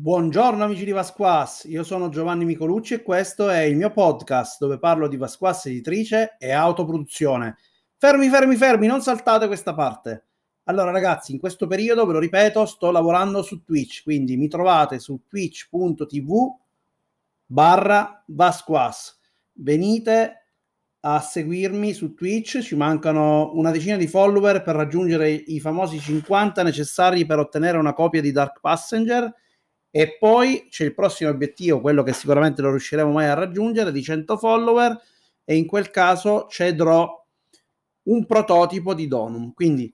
Buongiorno amici di Vasquas, io sono Giovanni Micolucci e questo è il mio podcast dove parlo di Vasquas editrice e autoproduzione. Fermi, fermi, fermi, non saltate questa parte. Allora ragazzi, in questo periodo, ve lo ripeto, sto lavorando su Twitch, quindi mi trovate su twitch.tv barra Vasquas. Venite a seguirmi su Twitch, ci mancano una decina di follower per raggiungere i famosi 50 necessari per ottenere una copia di Dark Passenger e poi c'è il prossimo obiettivo, quello che sicuramente non riusciremo mai a raggiungere, di 100 follower e in quel caso cedrò un prototipo di Donum. Quindi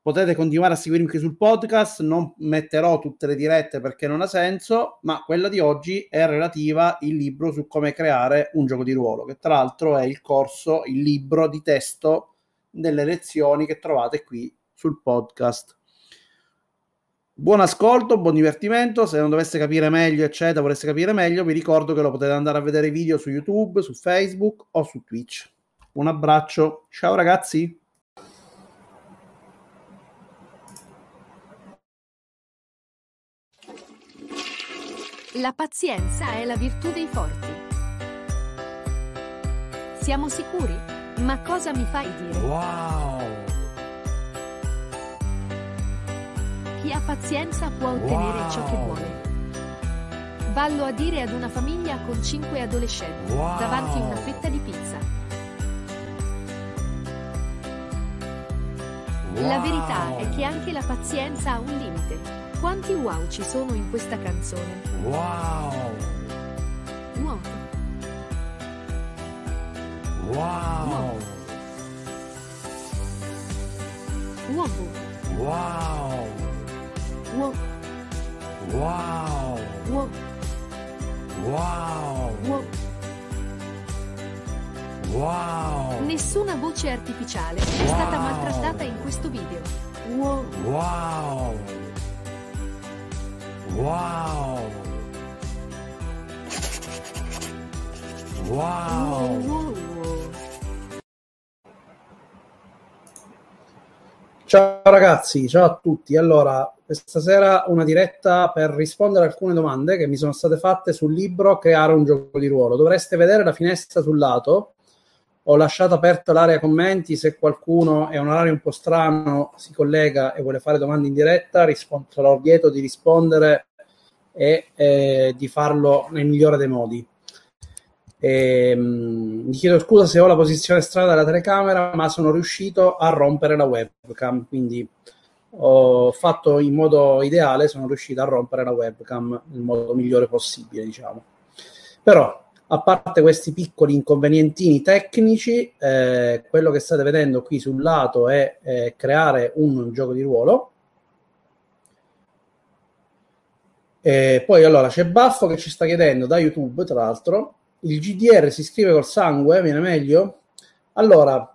potete continuare a seguirmi qui sul podcast, non metterò tutte le dirette perché non ha senso, ma quella di oggi è relativa al libro su come creare un gioco di ruolo, che tra l'altro è il corso, il libro di testo delle lezioni che trovate qui sul podcast. Buon ascolto, buon divertimento. Se non doveste capire meglio, eccetera, vorreste capire meglio, vi ricordo che lo potete andare a vedere i video su YouTube, su Facebook o su Twitch. Un abbraccio, ciao ragazzi. La pazienza è la virtù dei forti. Siamo sicuri? Ma cosa mi fai dire? Wow! Chi ha pazienza può ottenere wow. ciò che vuole. Vallo a dire ad una famiglia con cinque adolescenti wow. davanti una fetta di pizza. Wow. La verità è che anche la pazienza ha un limite. Quanti wow ci sono in questa canzone? Wow! Wow! Wow! Wow! Wow! Wow. Wow. Wow. Wow. Wow. Wow. Nessuna voce artificiale è wow. stata maltrattata in questo video. Wow. Wow. Wow. Wow. wow. Ciao ragazzi, ciao a tutti. Allora, questa sera una diretta per rispondere a alcune domande che mi sono state fatte sul libro Creare un gioco di ruolo. Dovreste vedere la finestra sul lato. Ho lasciato aperta l'area commenti, se qualcuno è un orario un po' strano, si collega e vuole fare domande in diretta, rispond- sarò lieto di rispondere e eh, di farlo nel migliore dei modi. E, ehm, mi chiedo scusa se ho la posizione strana della telecamera, ma sono riuscito a rompere la webcam, quindi ho fatto in modo ideale, sono riuscito a rompere la webcam nel modo migliore possibile, diciamo. Però, a parte questi piccoli inconvenientini tecnici, eh, quello che state vedendo qui sul lato è eh, creare un gioco di ruolo. E poi allora c'è Baffo che ci sta chiedendo da YouTube, tra l'altro, il GDR si scrive col sangue, viene meglio? Allora,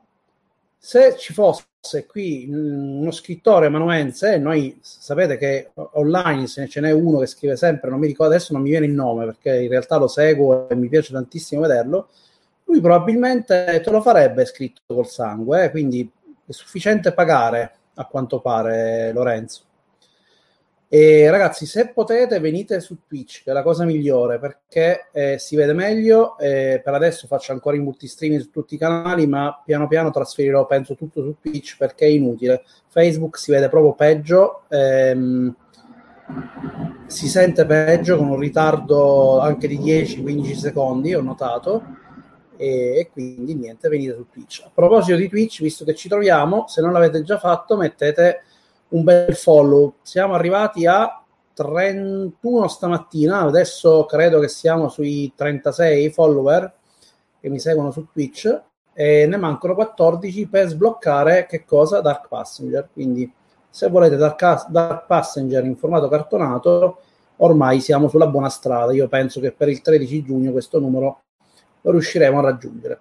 se ci fosse qui uno scrittore manuense, e noi sapete che online ce n'è uno che scrive sempre, non mi ricordo adesso, non mi viene il nome perché in realtà lo seguo e mi piace tantissimo vederlo, lui probabilmente te lo farebbe scritto col sangue, eh? quindi è sufficiente pagare a quanto pare Lorenzo. E ragazzi, se potete, venite su Twitch, che è la cosa migliore perché eh, si vede meglio. Eh, per adesso faccio ancora i multistreaming su tutti i canali, ma piano piano trasferirò, penso, tutto su Twitch perché è inutile. Facebook si vede proprio peggio, ehm, si sente peggio con un ritardo anche di 10-15 secondi, ho notato. E, e quindi niente, venite su Twitch. A proposito di Twitch, visto che ci troviamo, se non l'avete già fatto, mettete un bel follow. Siamo arrivati a 31 stamattina, adesso credo che siamo sui 36 follower che mi seguono su Twitch e ne mancano 14 per sbloccare che cosa? Dark Passenger. Quindi se volete Dark, Dark Passenger in formato cartonato, ormai siamo sulla buona strada. Io penso che per il 13 giugno questo numero lo riusciremo a raggiungere.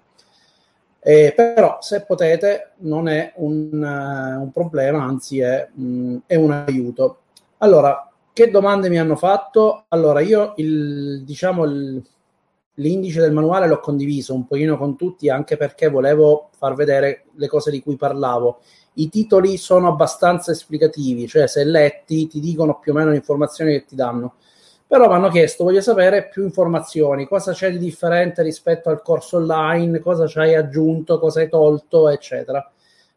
Eh, però se potete non è un, uh, un problema, anzi è, mh, è, un aiuto. Allora, che domande mi hanno fatto? Allora, io il, diciamo il, l'indice del manuale l'ho condiviso un pochino con tutti anche perché volevo far vedere le cose di cui parlavo. I titoli sono abbastanza esplicativi, cioè se letti ti dicono più o meno le informazioni che ti danno. Però mi hanno chiesto, voglio sapere più informazioni, cosa c'è di differente rispetto al corso online, cosa ci hai aggiunto, cosa hai tolto, eccetera.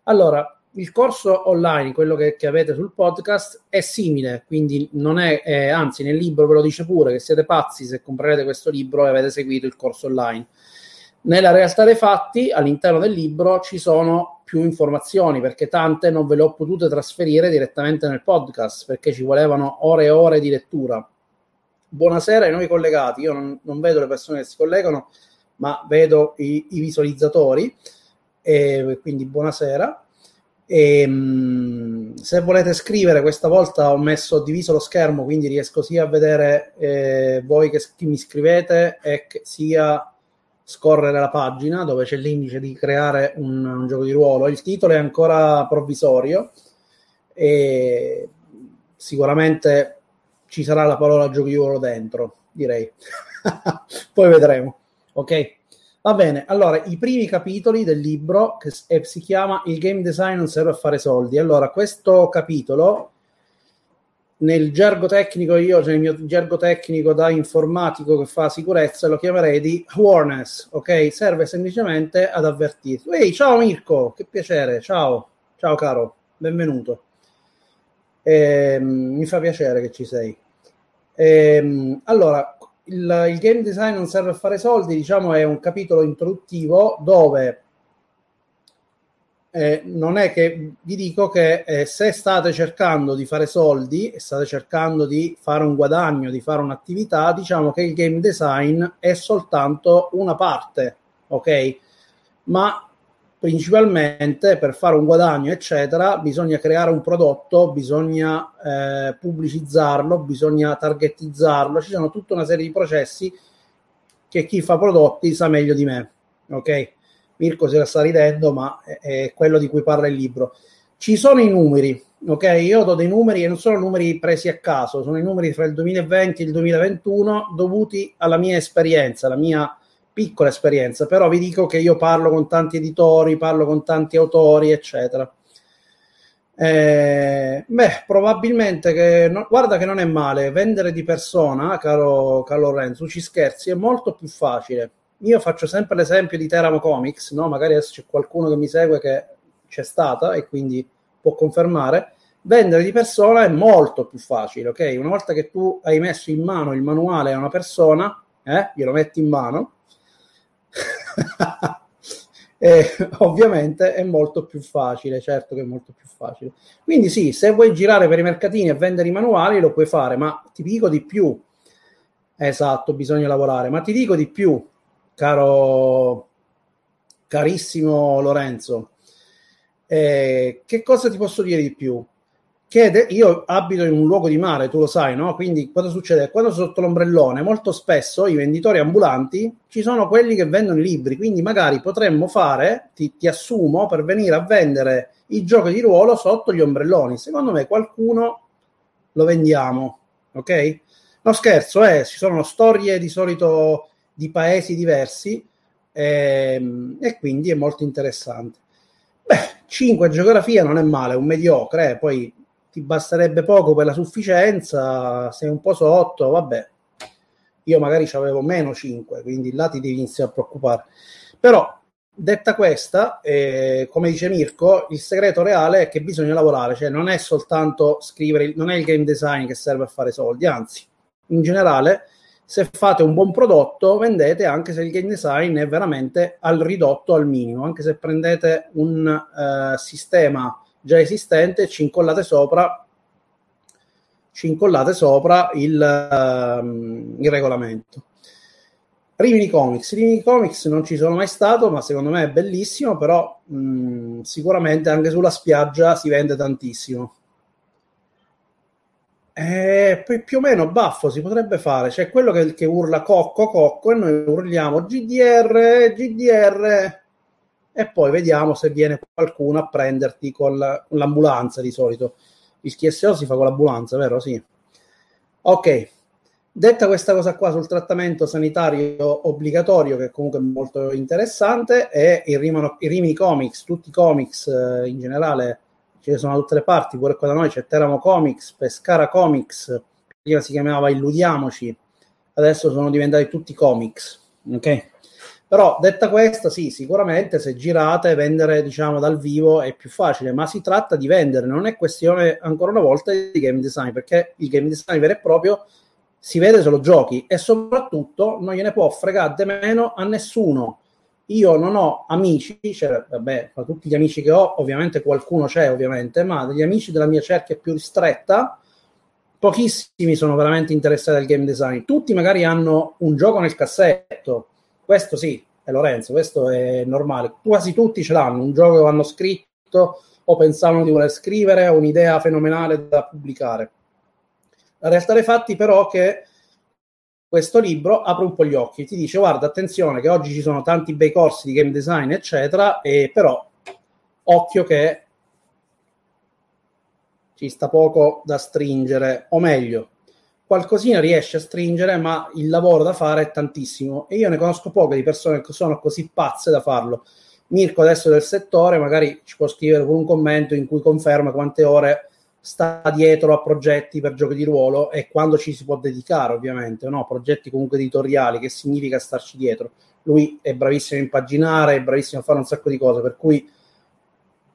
Allora, il corso online, quello che, che avete sul podcast, è simile, quindi non è, eh, anzi nel libro ve lo dice pure che siete pazzi se comprerete questo libro e avete seguito il corso online. Nella realtà dei fatti, all'interno del libro ci sono più informazioni perché tante non ve le ho potute trasferire direttamente nel podcast perché ci volevano ore e ore di lettura buonasera ai nuovi collegati. Io non, non, vedo le persone che si collegano, ma vedo i, i visualizzatori. E quindi buonasera. E, mh, se volete scrivere, questa volta ho messo diviso lo schermo, quindi riesco sia a vedere eh, voi che mi scrivete e sia scorrere la pagina dove c'è l'indice di creare un, un gioco di ruolo. Il titolo è ancora provvisorio e sicuramente ci sarà la parola giochiolo dentro, direi. Poi vedremo. Ok? Va bene, allora i primi capitoli del libro che è, si chiama Il game design non serve a fare soldi. Allora, questo capitolo nel gergo tecnico, io, cioè nel mio gergo tecnico da informatico che fa sicurezza, lo chiamerei di awareness, ok? Serve semplicemente ad avvertirti. Ehi, ciao Mirko, che piacere, ciao, ciao caro, benvenuto. E, ehm, mi fa piacere che ci sei. E, ehm, allora, il, il, game design non serve a fare soldi, diciamo, è un capitolo introduttivo dove eh, non è che vi dico che eh, se state cercando di fare soldi e state cercando di fare un guadagno, di fare un'attività, diciamo che il game design è soltanto una parte, ok? Ma principalmente per fare un guadagno, eccetera, bisogna creare un prodotto, bisogna eh, pubblicizzarlo, bisogna targetizzarlo, ci sono tutta una serie di processi che chi fa prodotti sa meglio di me. Ok? Mirko se la sta ridendo, ma è, è quello di cui parla il libro. Ci sono i numeri, ok? Io do dei numeri e non sono numeri presi a caso, sono i numeri fra il 2020 e il 2021 dovuti alla mia esperienza, alla mia piccola esperienza, però vi dico che io parlo con tanti editori, parlo con tanti autori, eccetera. Eh, beh, probabilmente che no, guarda che non è male vendere di persona, caro, caro Lorenzo, ci scherzi, è molto più facile. Io faccio sempre l'esempio di Teramo Comics, no? Magari adesso c'è qualcuno che mi segue che c'è stata e quindi può confermare. Vendere di persona è molto più facile, ok? Una volta che tu hai messo in mano il manuale a una persona, eh, glielo metti in mano, e, ovviamente è molto più facile, certo che è molto più facile. Quindi sì, se vuoi girare per i mercatini e vendere i manuali lo puoi fare, ma ti dico di più. Esatto, bisogna lavorare, ma ti dico di più, caro carissimo Lorenzo. Eh, che cosa ti posso dire di più? Che io abito in un luogo di mare, tu lo sai, no? Quindi cosa succede? Quando sotto l'ombrellone, molto spesso i venditori ambulanti ci sono quelli che vendono i libri, quindi magari potremmo fare, ti, ti assumo, per venire a vendere i giochi di ruolo sotto gli ombrelloni. Secondo me qualcuno lo vendiamo, ok? No scherzo, eh, ci sono storie di solito di paesi diversi ehm, e quindi è molto interessante. Beh, 5 geografia non è male, un mediocre, eh, poi ti basterebbe poco per la sufficienza, sei un po' sotto, vabbè, io magari ci avevo meno 5, quindi là ti devi iniziare a preoccupare. Però, detta questa, eh, come dice Mirko, il segreto reale è che bisogna lavorare, cioè non è soltanto scrivere, non è il game design che serve a fare soldi, anzi, in generale, se fate un buon prodotto, vendete anche se il game design è veramente al ridotto al minimo, anche se prendete un eh, sistema già esistente, ci incollate sopra, ci incollate sopra il, um, il regolamento. Rimini Comics. Rimini Comics non ci sono mai stato, ma secondo me è bellissimo, però mh, sicuramente anche sulla spiaggia si vende tantissimo. E poi più o meno baffo si potrebbe fare, c'è quello che, che urla cocco cocco e noi urliamo GDR, GDR, e poi vediamo se viene qualcuno a prenderti con l'ambulanza di solito. Il TSO si fa con l'ambulanza, vero? Sì. Ok. Detta questa cosa qua sul trattamento sanitario obbligatorio, che comunque è molto interessante, e i, Rimano, i Rimini Comics, tutti i comics eh, in generale ce ne sono da tutte le parti, pure qua da noi c'è Teramo Comics, Pescara Comics, prima si chiamava Illudiamoci, adesso sono diventati tutti comics, ok? Però detta questa, sì, sicuramente se girate vendere diciamo dal vivo è più facile, ma si tratta di vendere, non è questione ancora una volta di game design, perché il game design vero e proprio si vede solo giochi e soprattutto non gliene può fregare meno a nessuno. Io non ho amici, cioè, vabbè, tra tutti gli amici che ho, ovviamente qualcuno c'è, ovviamente, ma degli amici della mia cerchia più ristretta, pochissimi sono veramente interessati al game design. Tutti magari hanno un gioco nel cassetto, questo sì, è Lorenzo, questo è normale. Quasi tutti ce l'hanno, un gioco che hanno scritto o pensavano di voler scrivere, un'idea fenomenale da pubblicare. La realtà dei fatti però è che questo libro apre un po' gli occhi, ti dice guarda attenzione che oggi ci sono tanti bei corsi di game design eccetera, e però occhio che ci sta poco da stringere, o meglio, qualcosina riesce a stringere, ma il lavoro da fare è tantissimo e io ne conosco poche di persone che sono così pazze da farlo. Mirko adesso del settore magari ci può scrivere con un commento in cui conferma quante ore sta dietro a progetti per giochi di ruolo e quando ci si può dedicare ovviamente, no? progetti comunque editoriali, che significa starci dietro. Lui è bravissimo a impaginare, è bravissimo a fare un sacco di cose, per cui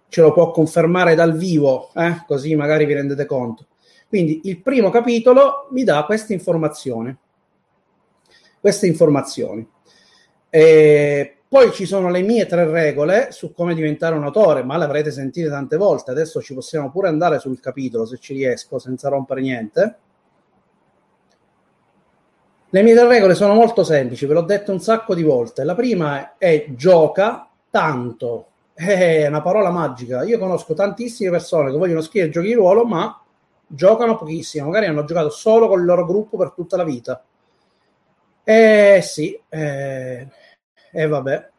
ce lo può confermare dal vivo, eh? così magari vi rendete conto. Quindi il primo capitolo mi dà queste informazioni. Queste informazioni. E poi ci sono le mie tre regole su come diventare un autore, ma le avrete sentite tante volte. Adesso ci possiamo pure andare sul capitolo se ci riesco, senza rompere niente. Le mie tre regole sono molto semplici, ve l'ho detto un sacco di volte. La prima è gioca tanto. È una parola magica. Io conosco tantissime persone che vogliono scrivere giochi di ruolo, ma giocano pochissimo, magari hanno giocato solo con il loro gruppo per tutta la vita. Eh sì, eh, eh vabbè.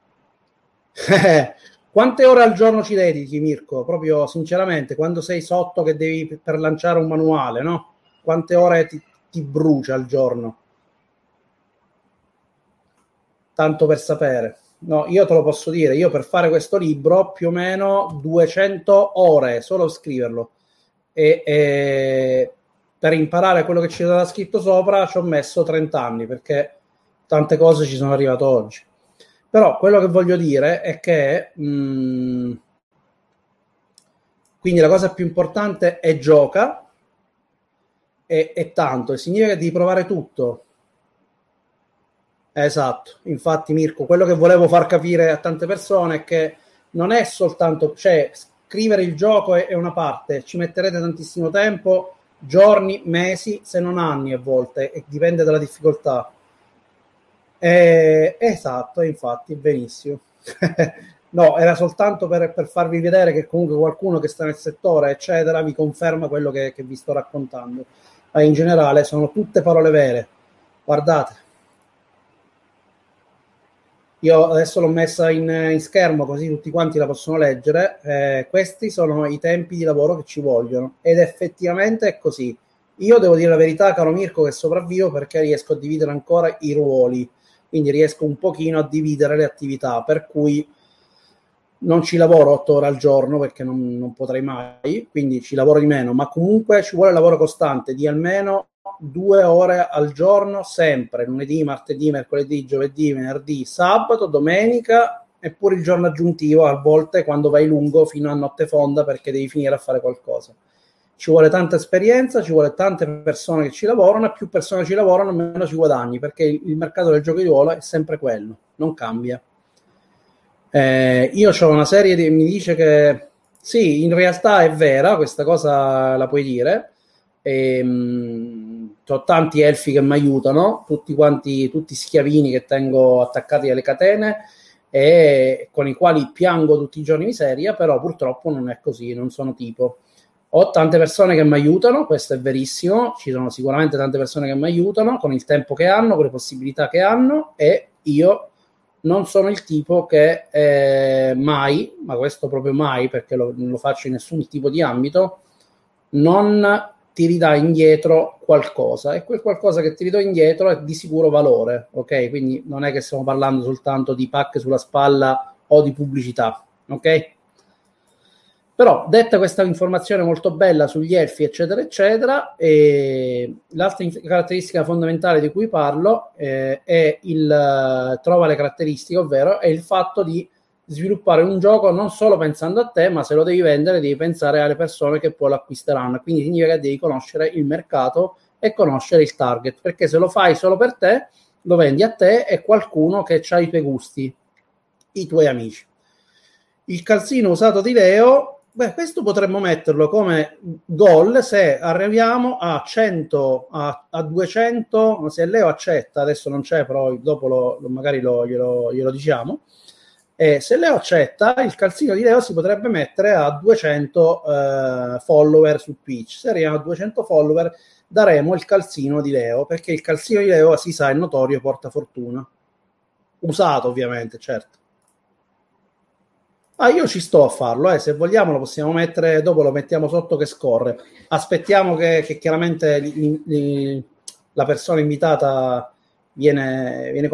Quante ore al giorno ci dedichi, Mirko? Proprio sinceramente, quando sei sotto che devi per lanciare un manuale, no? Quante ore ti, ti brucia al giorno? Tanto per sapere. No, io te lo posso dire, io per fare questo libro più o meno 200 ore solo scriverlo e, e per imparare quello che c'era scritto sopra ci ho messo 30 anni perché tante cose ci sono arrivato oggi. Però quello che voglio dire è che mh, mm, quindi la cosa più importante è gioca e, e tanto, e significa devi provare tutto. Esatto, infatti Mirko, quello che volevo far capire a tante persone è che non è soltanto, cioè scrivere il gioco è, è una parte, ci metterete tantissimo tempo, giorni, mesi, se non anni a volte, e dipende dalla difficoltà. Eh, esatto, infatti, benissimo. no, era soltanto per, per, farvi vedere che comunque qualcuno che sta nel settore, eccetera, vi conferma quello che, che vi sto raccontando. Ma in generale sono tutte parole vere. Guardate, io adesso l'ho messa in, in, schermo così tutti quanti la possono leggere. Eh, questi sono i tempi di lavoro che ci vogliono ed effettivamente è così. Io devo dire la verità, caro Mirko, che sopravvivo perché riesco a dividere ancora i ruoli, quindi riesco un pochino a dividere le attività, per cui non ci lavoro otto ore al giorno perché non, non potrei mai, quindi ci lavoro di meno, ma comunque ci vuole lavoro costante di almeno due ore al giorno, sempre, lunedì, martedì, mercoledì, giovedì, venerdì, sabato, domenica e pure il giorno aggiuntivo a volte quando vai lungo fino a notte fonda perché devi finire a fare qualcosa. Ci vuole tanta esperienza, ci vuole tante persone che ci lavorano più persone ci lavorano meno ci guadagni perché il mercato del gioco di ruolo è sempre quello, non cambia. Eh, io ho una serie di... mi dice che sì, in realtà è vera, questa cosa la puoi dire. E, ehm, ho tanti elfi che mi aiutano, tutti quanti, tutti schiavini che tengo attaccati alle catene e con i quali piango tutti i giorni miseria, però purtroppo non è così, non sono tipo. Ho tante persone che mi aiutano, questo è verissimo, ci sono sicuramente tante persone che mi aiutano con il tempo che hanno, con le possibilità che hanno e io non sono il tipo che eh, mai, ma questo proprio mai perché lo, non lo faccio in nessun tipo di ambito, non ti ridà indietro qualcosa e quel qualcosa che ti ridò indietro è di sicuro valore, ok? Quindi non è che stiamo parlando soltanto di pacche sulla spalla o di pubblicità, ok? Però, detta questa informazione molto bella sugli elfi, eccetera, eccetera, eh, l'altra caratteristica fondamentale di cui parlo eh, è il trova le caratteristiche, ovvero è il fatto di sviluppare un gioco non solo pensando a te, ma se lo devi vendere, devi pensare alle persone che poi lo acquisteranno. Quindi significa che devi conoscere il mercato e conoscere il target, perché se lo fai solo per te, lo vendi a te e qualcuno che ha i tuoi gusti, i tuoi amici. Il calzino usato di Leo Beh, questo potremmo metterlo come goal se arriviamo a 100, a, a 200, se Leo accetta, adesso non c'è, però dopo lo, magari lo, glielo, glielo, diciamo. E se Leo accetta, il calzino di Leo si potrebbe mettere a 200 eh, follower su Twitch. Se arriviamo a 200 follower, daremo il calzino di Leo, perché il calzino di Leo si sa è notorio, porta fortuna. Usato, ovviamente, certo. Ah, io ci sto a farlo, eh. se vogliamo lo possiamo mettere, dopo lo mettiamo sotto che scorre. Aspettiamo che, che chiaramente li, li, la persona invitata viene, viene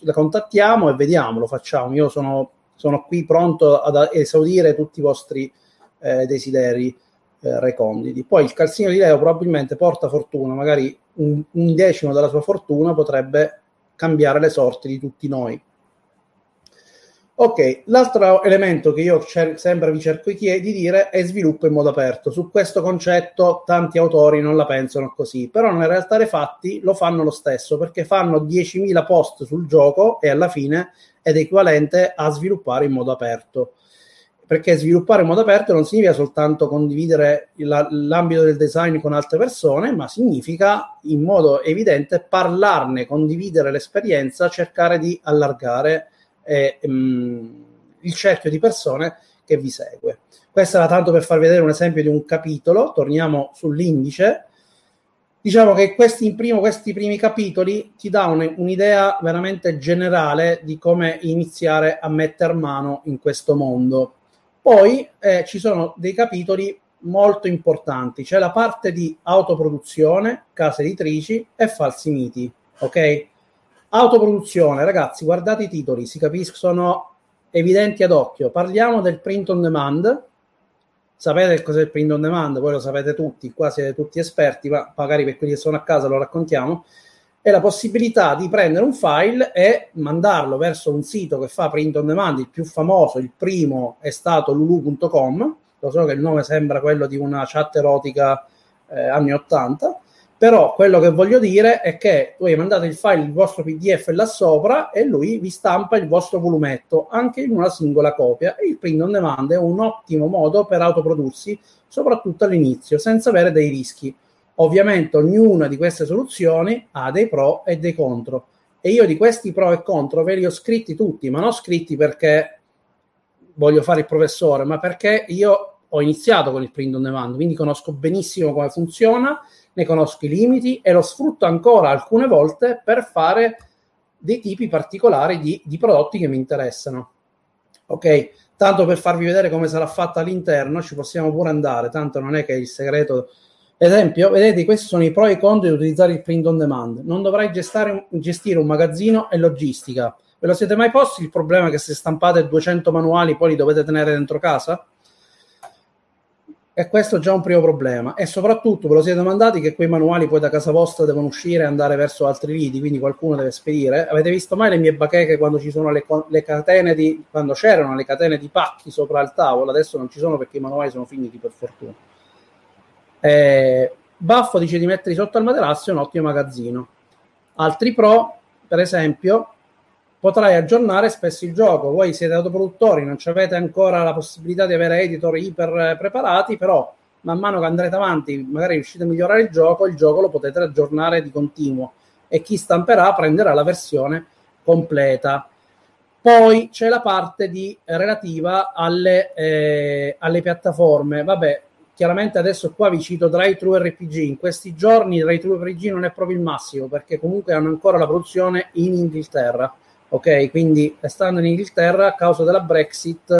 la contattiamo e vediamo, lo facciamo. Io sono, sono qui pronto ad esaudire tutti i vostri eh, desideri eh, reconditi. Poi il calzino di Leo probabilmente porta fortuna, magari un, un decimo della sua fortuna potrebbe cambiare le sorti di tutti noi. Ok, l'altro elemento che io cer- sempre vi cerco di dire è sviluppo in modo aperto. Su questo concetto tanti autori non la pensano così, però nella realtà dei fatti lo fanno lo stesso perché fanno 10.000 post sul gioco e alla fine è equivalente a sviluppare in modo aperto. Perché sviluppare in modo aperto non significa soltanto condividere la- l'ambito del design con altre persone, ma significa in modo evidente parlarne, condividere l'esperienza, cercare di allargare e, um, il cerchio di persone che vi segue. Questo era tanto per far vedere un esempio di un capitolo, torniamo sull'indice. Diciamo che questi, primo, questi primi capitoli ti danno un'idea veramente generale di come iniziare a mettere mano in questo mondo. Poi eh, ci sono dei capitoli molto importanti, c'è la parte di autoproduzione, case editrici e falsi miti, ok? Autoproduzione, ragazzi, guardate i titoli, si capiscono evidenti ad occhio. Parliamo del print on demand. Sapete cos'è il print on demand? Voi lo sapete tutti, qua siete tutti esperti, ma magari per quelli che sono a casa lo raccontiamo. È la possibilità di prendere un file e mandarlo verso un sito che fa print on demand. Il più famoso, il primo è stato lulu.com. Lo so che il nome sembra quello di una chat erotica eh, anni 80 però quello che voglio dire è che voi mandate il file, il vostro PDF là sopra e lui vi stampa il vostro volumetto anche in una singola copia e il print on demand è un ottimo modo per autoprodursi, soprattutto all'inizio, senza avere dei rischi. Ovviamente ognuna di queste soluzioni ha dei pro e dei contro e io di questi pro e contro ve li ho scritti tutti, ma non scritti perché voglio fare il professore, ma perché io ho iniziato con il print on demand, quindi conosco benissimo come funziona ne conosco i limiti e lo sfrutto ancora alcune volte per fare dei tipi particolari di, di prodotti che mi interessano. Ok, tanto per farvi vedere come sarà fatta all'interno, ci possiamo pure andare, tanto non è che il segreto. Esempio, vedete, questi sono i pro e i contro di utilizzare il print on demand. Non dovrai gestare, gestire un magazzino e logistica. Ve lo siete mai posti il problema che se stampate 200 manuali poi li dovete tenere dentro casa? E questo è già un primo problema. E soprattutto ve lo siete domandati che quei manuali poi da casa vostra devono uscire e andare verso altri lidi, quindi qualcuno deve spedire. Avete visto mai le mie bacheche quando ci sono le, le catene di quando c'erano le catene di pacchi sopra il tavolo? Adesso non ci sono perché i manuali sono finiti per fortuna. Eh, Baffo dice di metterli sotto al materasso è un ottimo magazzino. Altri pro, per esempio, potrai aggiornare spesso il gioco. Voi siete autoproduttori, non avete ancora la possibilità di avere editor iper preparati, però man mano che andrete avanti, magari riuscite a migliorare il gioco, il gioco lo potete aggiornare di continuo e chi stamperà prenderà la versione completa. Poi c'è la parte di, relativa alle, eh, alle piattaforme. Vabbè, chiaramente adesso qua vi cito Drive-Thru RPG. In questi giorni Drive-Thru RPG non è proprio il massimo perché comunque hanno ancora la produzione in Inghilterra ok? Quindi stando in Inghilterra a causa della Brexit